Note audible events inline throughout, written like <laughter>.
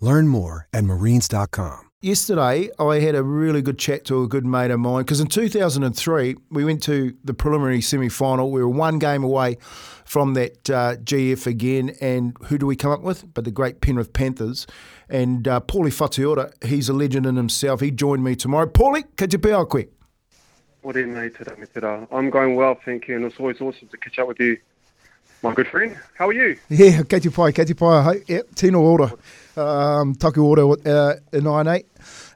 Learn more at marines.com. Yesterday, I had a really good chat to a good mate of mine because in 2003, we went to the preliminary semi final. We were one game away from that uh, GF again. And who do we come up with? But the great Penrith Panthers. And uh, Paulie Whatuira, he's a legend in himself. He joined me tomorrow. Paulie, ka te pēo koe? Morena nei te me te rā. I'm going well, thank you, and it's always awesome to catch up with you, my good friend. How are you? Yeah, ka te pai, ka te pai. Yeah, tino ora. Um, taku ora uh, in 9-8.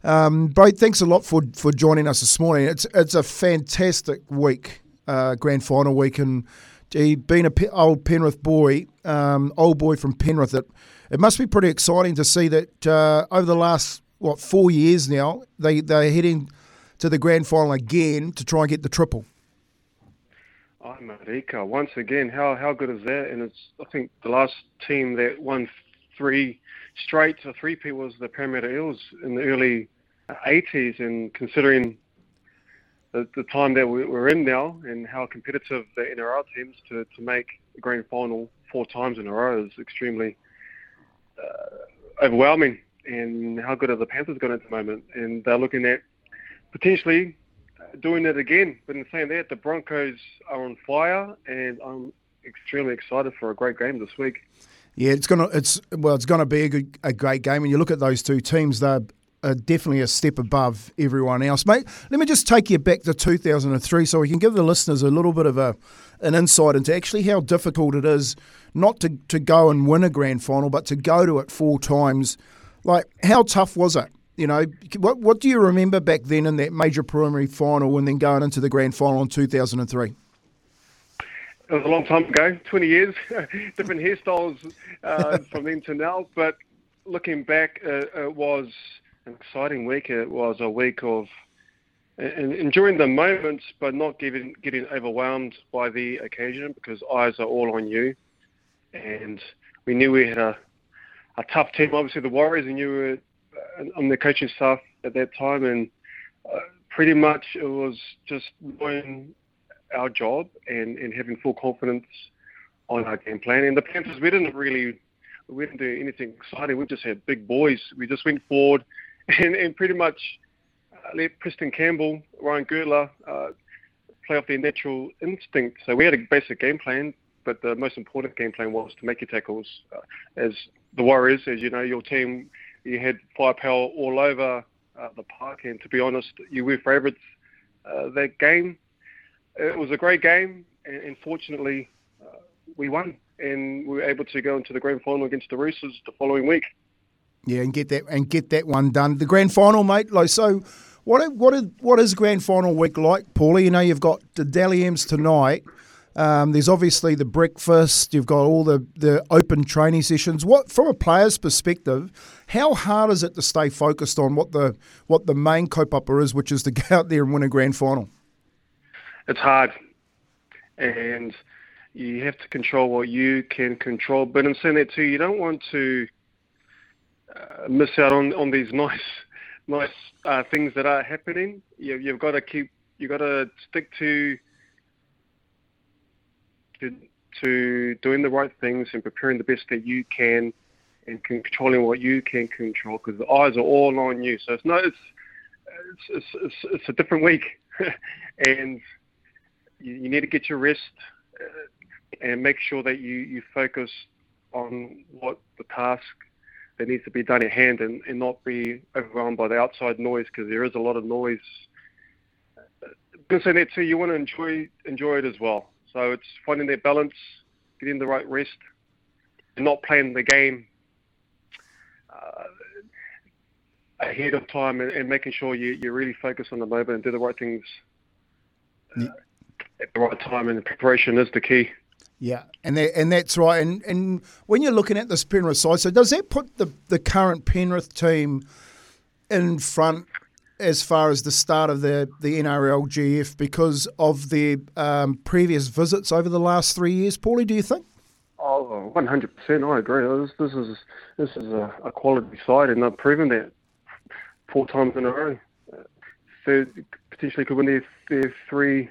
Um, thanks a lot for, for joining us this morning. It's it's a fantastic week, uh, grand final week, and being a pe- old Penrith boy, um, old boy from Penrith, it, it must be pretty exciting to see that uh, over the last what four years now they they're heading to the grand final again to try and get the triple. Oh, Marika, once again, how how good is that? And it's I think the last team that won three straight or three P was the Parramatta Eels in the early 80s, and considering the, the time that we- we're in now and how competitive the NRL teams to, to make the grand final four times in a row is extremely uh, overwhelming. And how good are the Panthers going at the moment? And they're looking at potentially doing it again. But in saying that, the Broncos are on fire, and I'm extremely excited for a great game this week. Yeah, it's gonna it's well, it's gonna be a, good, a great game. And you look at those two teams, they're definitely a step above everyone else, mate. Let me just take you back to 2003, so we can give the listeners a little bit of a an insight into actually how difficult it is not to to go and win a grand final, but to go to it four times. Like, how tough was it? You know, what what do you remember back then in that major preliminary final, and then going into the grand final in 2003? It was a long time ago, <laughs> 20 years, <laughs> different hairstyles uh, <laughs> from then to now. But looking back, uh, it was an exciting week. It was a week of enjoying the moments, but not getting getting overwhelmed by the occasion because eyes are all on you. And we knew we had a, a tough team. Obviously, the Warriors, and you were on the coaching staff at that time, and uh, pretty much it was just doing our job and, and having full confidence on our game plan. And the Panthers, we didn't really, we didn't do anything exciting. We just had big boys. We just went forward <laughs> and, and pretty much uh, let Preston Campbell, Ryan Girdler uh, play off their natural instinct. So we had a basic game plan, but the most important game plan was to make your tackles. Uh, as the Warriors, as you know, your team, you had firepower all over uh, the park, and to be honest, you were favourites uh, that game. It was a great game, and, and fortunately, uh, we won, and we were able to go into the grand final against the Roosters the following week. Yeah, and get that and get that one done. The grand final, mate. Like so, what what what is grand final week like, Paulie? You know, you've got the Dally M's tonight. Um, there's obviously the breakfast. You've got all the, the open training sessions. What from a player's perspective, how hard is it to stay focused on what the what the main kaupapa is, which is to <laughs> go out there and win a grand final? It's hard, and you have to control what you can control. But in saying that too, you don't want to uh, miss out on, on these <laughs> nice nice uh, things that are happening. You, you've got to keep you've got to stick to to doing the right things and preparing the best that you can and controlling what you can control because the eyes are all on you. So it's not it's it's it's, it's, a different week, <laughs> and you, you need to get your rest uh, and make sure that you you focus on what the task that needs to be done at hand and, and not be overwhelmed by the outside noise because there is a lot of noise. Because it too, you want to enjoy enjoy it as well. So it's finding their balance, getting the right rest, and not playing the game uh, ahead of time and, and, making sure you, you really focus on the moment and do the right things uh, at the right time. And the preparation is the key. Yeah, and that, and that's right. And and when you're looking at this Penrith side, so does that put the the current Penrith team in front as far as the start of the the NRLGF because of their um, previous visits over the last three years, Paulie? Do you think? Oh, 100 percent. I agree. This, this is this is a, a, quality side, and they've proven that four times in a row. Third, potentially could win their, their three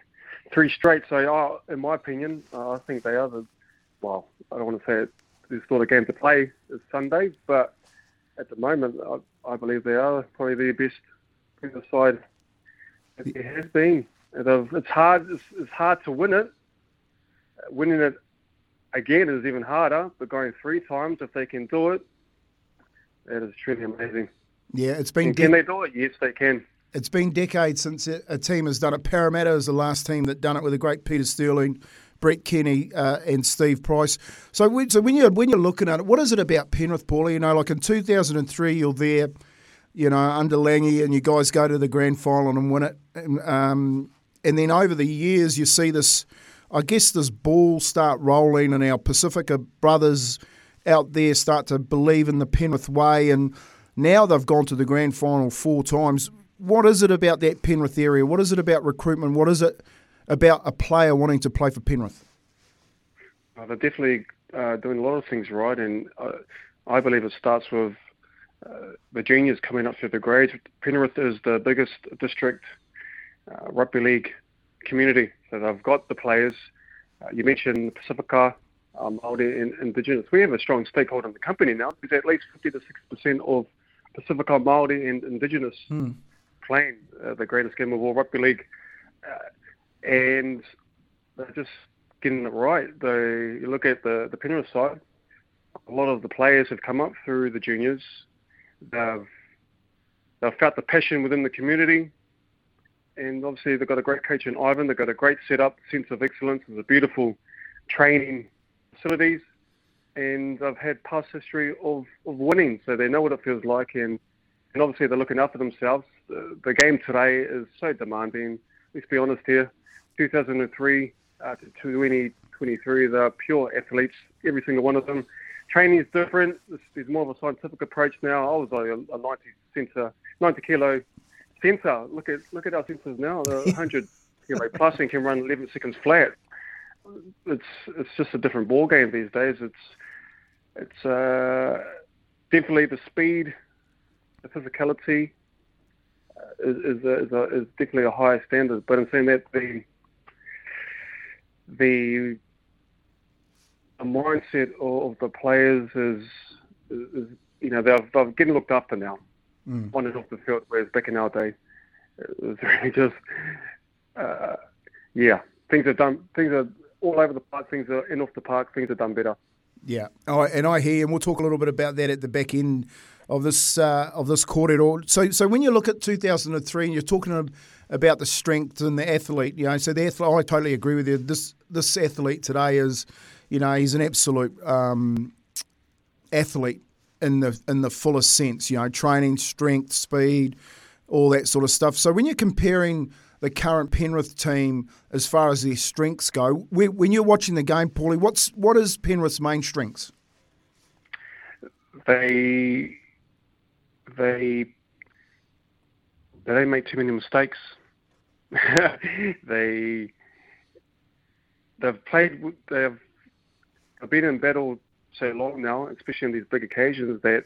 three straight. So, oh, in my opinion, uh, I think they are the. Well, I don't want to say it, there's still a game to play this Sunday, but at the moment, I, I believe they are probably the best the side it has been. It's hard. It's, it's hard to win it. Winning it again is even harder. But going three times, if they can do it, that is truly amazing. Yeah, it's been. Can they do it? Yes, they can. It's been decades since a team has done it. Parramatta is the last team that done it with a great Peter Sterling, Brett Kenny, uh, and Steve Price. So, when, so when you when you're looking at it, what is it about Penrith, Paulie? You know, like in 2003, you're there, you know, under Langy, and you guys go to the grand final and win it. And, um, and then over the years, you see this. I guess this ball start rolling, and our Pacifica brothers out there start to believe in the Penrith way, and now they've gone to the grand final four times what is it about that Penrith area? What is it about recruitment? What is it about a player wanting to play for Penrith? Uh, they're definitely uh, doing a lot of things right, and uh, I believe it starts with uh, the juniors coming up through the grades. Penrith is the biggest district uh, rugby league community, so they've got the players. Uh, you mentioned Pacifica, um, Māori and Indigenous. We have a strong stakeholder in the company now because at least 50 to 60 percent of Pacifica, Māori and Indigenous hmm playing uh, the greatest game of all rugby league, uh, and they're just getting it right. They you look at the the Penrith side, a lot of the players have come up through the juniors. They've they've felt the passion within the community, and obviously they've got a great coach in Ivan. They've got a great setup, sense of excellence. There's a beautiful training facilities, and they've had past history of, of winning, so they know what it feels like, and and obviously they're looking after themselves the, game today is so demanding. Let's be honest here. 2003 uh, to 2023, they're pure athletes, every single one of them. Training is different. There's more of a scientific approach now. I was a, a 90 center, 90 kilo sensor. Look at look at our sensors now. They're 100 <laughs> kilo plus and can run 11 seconds flat. It's it's just a different ball game these days. It's it's uh, definitely the speed, the physicality, is is, a, is, a, is definitely a higher standard. But I'm saying that the the the mindset of, the players is, is, you know they're, they're getting looked after now mm. on and off the field, whereas back in our day it was <laughs> really just uh, yeah things are done things are all over the park things are in off the park things are done better. Yeah, oh, and I hear, and we'll talk a little bit about that at the back end of this uh, of this corridor. So, so when you look at 2003 and you're talking about the strength and the athlete, you know, so the athlete, I totally agree with you. This this athlete today is, you know, he's an absolute um, athlete in the in the fullest sense. You know, training, strength, speed, all that sort of stuff. So when you're comparing the current Penrith team as far as their strengths go, when you're watching the game, Paulie, what's what is Penrith's main strengths? They they they don't make too many mistakes. <laughs> they they've played they've been in battle so long now, especially on these big occasions that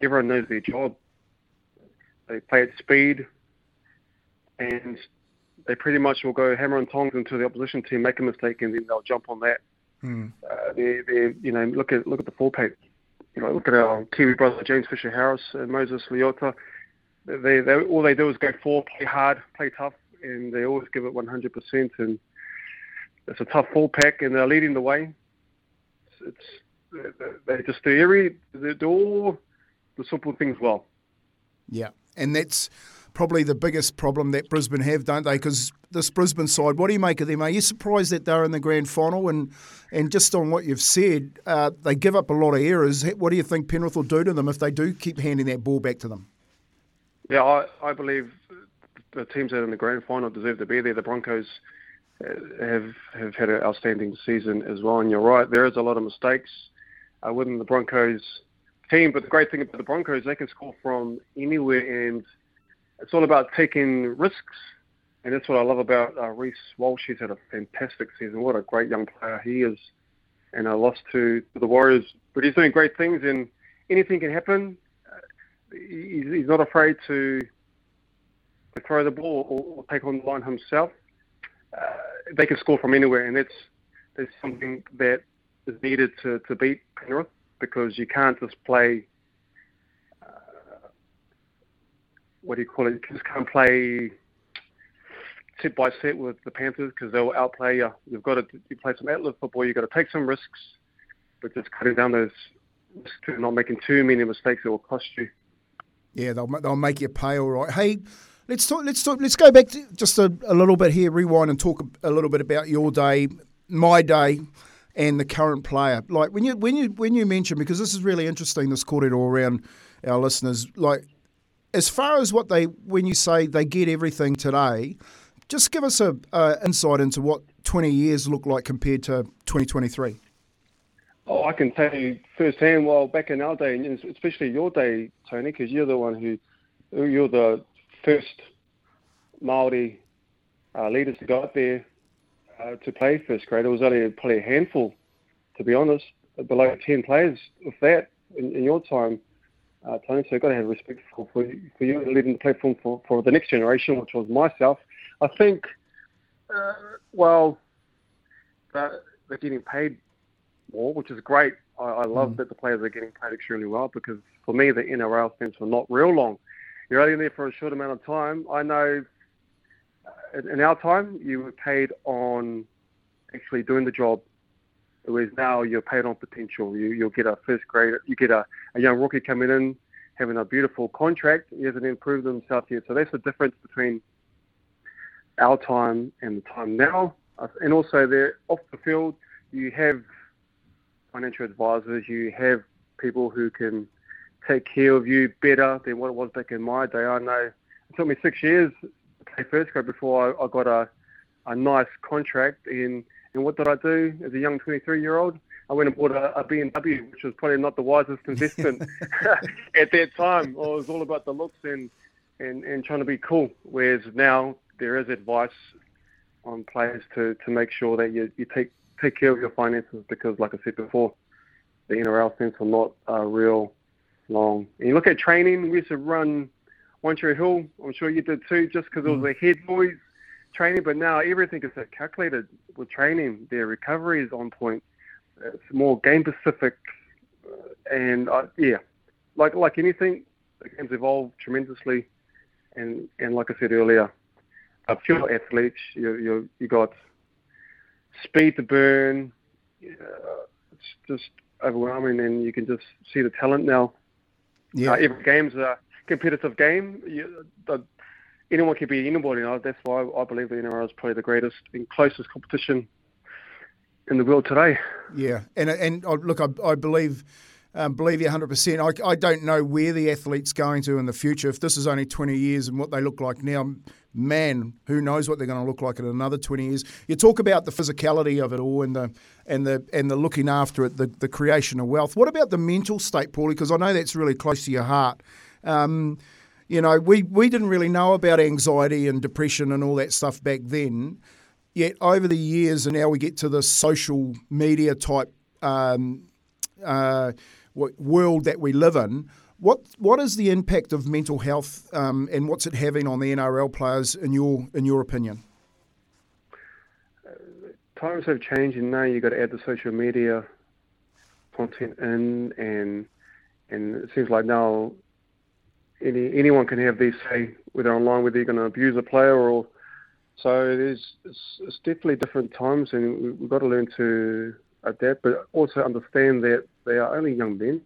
everyone knows their job. They play at speed, and they pretty much will go hammer and tongs until the opposition team, make a mistake, and then they'll jump on that. Mm. Uh, they, they, you know, look at look at the full pack you know, look at our Kiwi brother James Fisher Harris and Moses Leota. They, they all they do is go forward, play hard, play tough, and they always give it 100%. And it's a tough full pack, and they're leading the way. It's, they just do every they do all the simple things well. Yeah, and that's probably the biggest problem that Brisbane have, don't they? Because this Brisbane side, what do you make of them? Are you surprised that they're in the grand final? And and just on what you've said, uh, they give up a lot of errors. What do you think Penrith will do to them if they do keep handing that ball back to them? Yeah, I, I believe the teams that are in the grand final deserve to be there. The Broncos have have had an outstanding season as well. And you're right, there is a lot of mistakes uh, within the Broncos team. But the great thing about the Broncos, they can score from anywhere, and it's all about taking risks. And that's what I love about uh, Reece Walsh. He's had a fantastic season. What a great young player he is. And I lost to, the Warriors, but he's doing great things, and anything can happen. Uh, he's, not afraid to to throw the ball or, or take on the line himself. Uh, they can score from anywhere, and that's that's something that is needed to, to beat Penrith because you can't just play. Uh, what do you call it? You just can't play set by set with the Panthers because they'll outplay you. You've got to you play some outlet football. You've got to take some risks, but just cutting down those risks, not making too many mistakes that will cost you. Yeah, they'll they'll make you pay all right. Hey, let's talk. Let's talk. Let's go back just a, a little bit here. Rewind and talk a, a little bit about your day, my day, and the current player. Like when you when you when you mention because this is really interesting. This caught it all around our listeners. Like as far as what they when you say they get everything today, just give us a uh, insight into what 20 years look like compared to 2023. Oh, I can tell you firsthand. Well, back in our day, and especially your day, Tony, because you're the one who you're the first Maori uh, leaders to go out there uh, to play first grade. It was only probably a handful, to be honest, below 10 players of that in, in your time, uh, Tony. So you've got to have respect for, for, for you leading the platform for, for the next generation, which was myself. I think, uh, well, they're, they're getting paid more, which is great. I, I love mm. that the players are getting paid extremely well because for me, the NRL stands for not real long you're only there for a short amount of time. I know in our time you were paid on actually doing the job, whereas now you're paid on potential. You, you'll get a first grade, you get a, a young rookie coming in having a beautiful contract. He hasn't improved himself yet. So that's the difference between our time and the time now. Uh, and also there off the field, you have financial advisors, you have people who can take care of you better than what it was back in my day. I know it took me six years to play first grade before I, I got a, a nice contract. And, and what did I do as a young 23 year old? I went and bought a, a BMW, which was probably not the wisest investment <laughs> <laughs> at that time. it was all about the looks and, and, and trying to be cool. Whereas now there is advice on players to, to make sure that you, you take take care of your finances because, like I said before, the NRL stands for not a real long. And you look at training, we used to run One Tree Hill. I'm sure you did too, just because mm. it was a head noise training. But now everything is calculated with training. Their recovery is on point. It's more game specific, uh, and uh, yeah, like like anything, the game's evolved tremendously. And and like I said earlier, uh, pure athletes. You you you got speed to burn. Uh, it's just overwhelming, and you can just see the talent now. Yeah. Uh, every game's a competitive game. You, the, anyone can be anybody. You know? That's why I believe the NRL is probably the greatest and closest competition in the world today. Yeah, and and oh, look, I, I believe. Um, believe you 100%. I, I don't know where the athlete's going to in the future. If this is only 20 years and what they look like now, man, who knows what they're going to look like in another 20 years. You talk about the physicality of it all and the and the and the looking after it, the, the creation of wealth. What about the mental state, Paulie? Because I know that's really close to your heart. Um, you know, we, we didn't really know about anxiety and depression and all that stuff back then. Yet over the years, and now we get to the social media type um, uh, world that we live in. What what is the impact of mental health, um, and what's it having on the NRL players in your in your opinion? times have changed, and now you've got to add the social media content in, and and it seems like now any anyone can have their say whether online whether you're going to abuse a player or so. There's it's, it's definitely different times, and we've got to learn to adapt, but also understand that they are only young men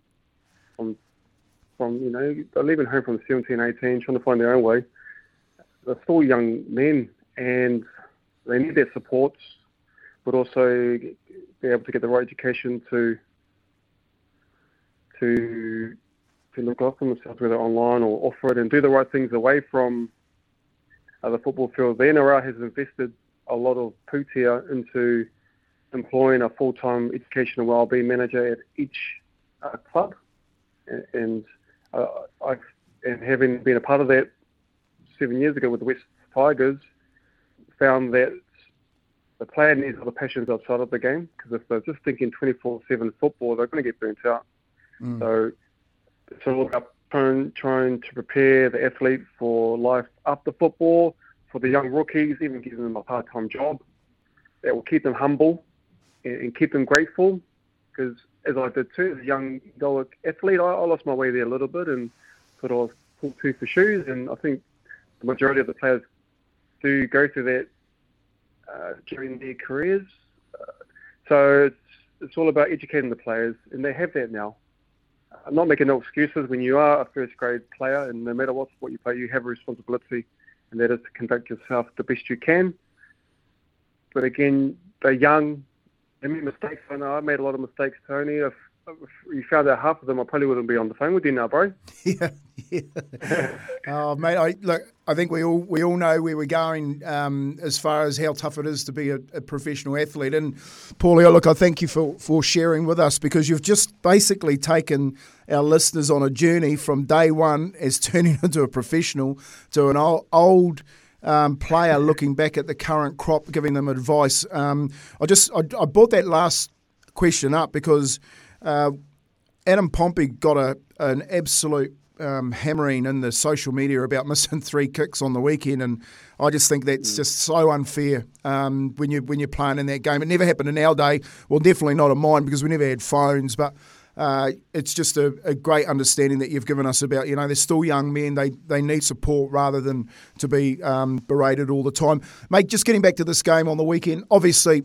from you know, they're leaving home from 17, 18, trying to find their own way. They're still young men and they need their supports, but also be able to get the right education to to to look after themselves, whether online or off it, and do the right things away from uh, the football field. The NRL has invested a lot of putia into employing a full-time education and wellbeing manager at each uh, club, and, and uh, I and having been a part of that seven years ago with the West Tigers, found that the player needs other passions outside of the game because if they're just thinking 24/7 football, they're going to get burnt out. Mm. So it's all about trying, trying to prepare the athlete for life after football, for the young rookies, even giving them a part-time job that will keep them humble and, and keep them grateful. Because as I did too, as a young Goa athlete, I, I lost my way there a little bit and sort of pulled two for shoes. And I think the majority of the players do go through that uh, during their careers. Uh, so it's, it's all about educating the players, and they have that now. I'm not making no excuses. When you are a first grade player, and no matter what sport you play, you have a responsibility, and that is to conduct yourself the best you can. But again, they're young. They make mistakes. I know I made a lot of mistakes, Tony. If, if you found out half of them, I probably wouldn't be on the phone with you now, bro. Yeah, <laughs> yeah. oh, mate, I, look, I think we all we all know where we're going um, as far as how tough it is to be a, a professional athlete. And Paulie, look, I thank you for, for sharing with us because you've just basically taken our listeners on a journey from day one as <laughs> turning into a professional to an old, old um, player looking back at the current crop, giving them advice. Um, I just I, I, brought that last question up because uh, Adam Pompey got a an absolute um, hammering in the social media about <laughs> missing three kicks on the weekend, and I just think that's mm. just so unfair um, when you when you're playing in that game. It never happened in our day. Well, definitely not in mine because we never had phones, but. Uh, it's just a, a, great understanding that you've given us about you know they're still young men they they need support rather than to be um, berated all the time mate just getting back to this game on the weekend obviously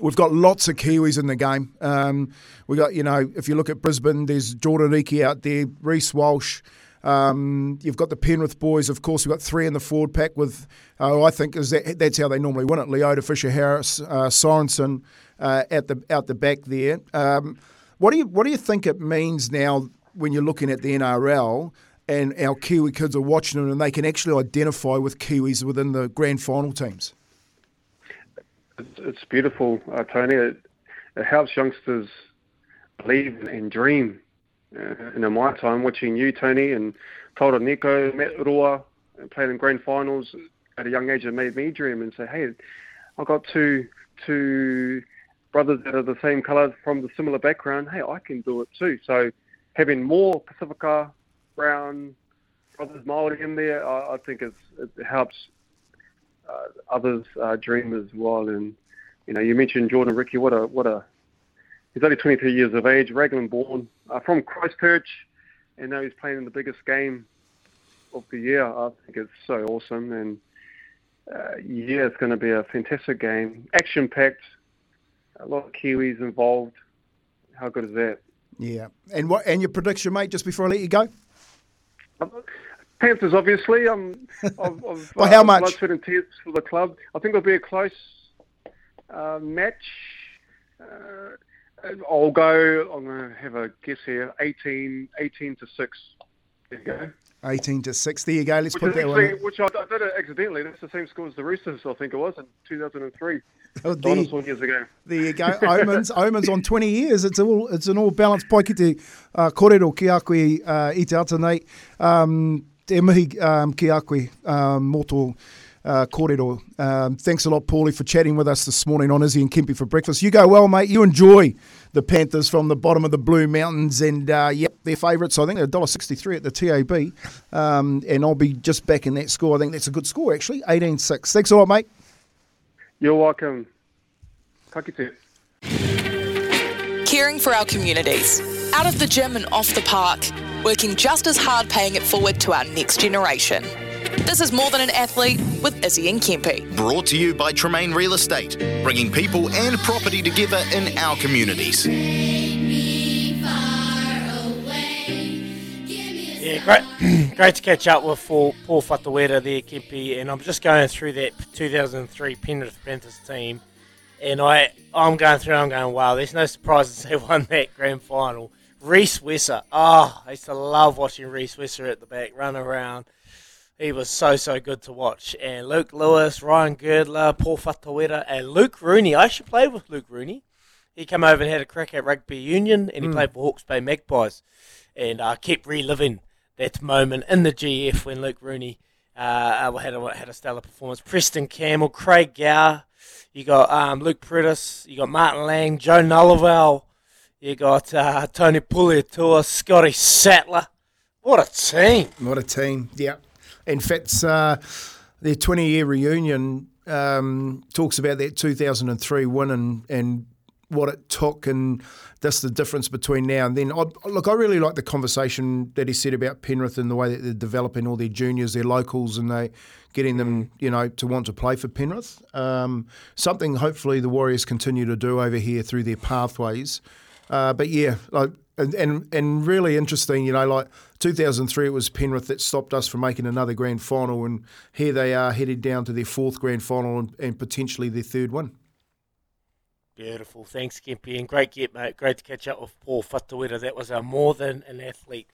We've got lots of Kiwis in the game. Um, we got, you know, if you look at Brisbane, there's Jordan Riki out there, Reece Walsh. Um, you've got the Penrith boys, of course. We've got three in the forward pack with, uh, I think, is that, that's how they normally win it. Leota, Fisher, Harris, uh, Sorensen uh, at the out the back there. Um, what do you what do you think it means now when you're looking at the NRL and our Kiwi kids are watching it and they can actually identify with Kiwis within the grand final teams? it's, beautiful, uh, Tony. It, it, helps youngsters believe and dream. Uh, and in my time, watching you, Tony, and Tawera Nikau, Matt Rua, and playing in grand finals at a young age, it made me dream and say, hey, I got two two brothers that are the same colour from the similar background. Hey, I can do it too. So having more Pacifica, Brown, brothers Maori in there, I, I think it helps uh, others uh, dream as well. And you know, you mentioned Jordan Riki. What a what a he's only 23 years of age, Raglan born uh, from Christchurch, and now he's playing in the biggest game of the year. I think it's so awesome, and uh, yeah, it's going to be a fantastic game, action packed, a lot of Kiwis involved. How good is that? Yeah, and what and your prediction, mate? Just before I let you go. Panthers, obviously. Um, of, of, By how uh, much? Blood, sweat, and tears for the club. I think it'll be a close uh, match. Uh, I'll go. I'm going to have a guess here. 18, 18 to six. There you go. 18 to 6. There you go. Let's which put that actually, one. Which I, I, did it accidentally. That's the same score as the Roosters, I think it was, in 2003. Oh, there, years ago. There you go. Omens, Omens on 20 years. It's all it's an all balanced pai ki te uh, korero ki a koe uh, i te ata nei. Um, mihi um, ki a koe um, moto uh, kōrero. Um, thanks a lot, Paulie, for chatting with us this morning on Izzy and Kempy for breakfast. You go well, mate. You enjoy the Panthers from the bottom of the Blue Mountains, and uh, yep, their favourites. I think they're $1.63 at the TAB, um, and I'll be just back in that score. I think that's a good score, actually, 18-6. Thanks a lot, mate. You're welcome. Caring for our communities, out of the gym and off the park, working just as hard paying it forward to our next generation. This is More Than an Athlete with Izzy and Kempy. Brought to you by Tremain Real Estate, bringing people and property together in our communities. Yeah, great, <clears throat> great to catch up with Paul, Paul there, Kempy, and I'm just going through that 2003 Penrith Panthers team, and I, I'm going through, I'm going, wow, there's no surprises <laughs> they won that grand final. Rhys Wesser, oh, I used to love watching Rhys Wesser at the back, run around. He was so, so good to watch. And Luke Lewis, Ryan Girdler, Paul Whatuira, and Luke Rooney. I actually played with Luke Rooney. He came over and had a crack at rugby union, and he hmm. played for Hawke's Bay Magpies. And I kept reliving that moment in the GF when Luke Rooney uh, had, a, had a stellar performance. Preston Campbell, Craig Gower, you got um, Luke Priddis, you got Martin Lang, Joe Nullival, you got uh, Tony Puletua, Scotty Sattler. What a team! What a team. Yeah. In fact, uh, their 20 year reunion um, talks about that 2003 win and, and what it took and that's the difference between now and then. I, look, I really like the conversation that he said about Penrith and the way that they're developing all their juniors, their locals, and they getting them, you know, to want to play for Penrith. Um, something hopefully the Warriors continue to do over here through their pathways. Uh, but yeah, like, and, and and really interesting, you know, like 2003, it was Penrith that stopped us from making another grand final, and here they are headed down to their fourth grand final and, and potentially their third one. Beautiful. Thanks, Kempy. And great get, mate. Great to catch up with Paul Whatuira. That was a more than an athlete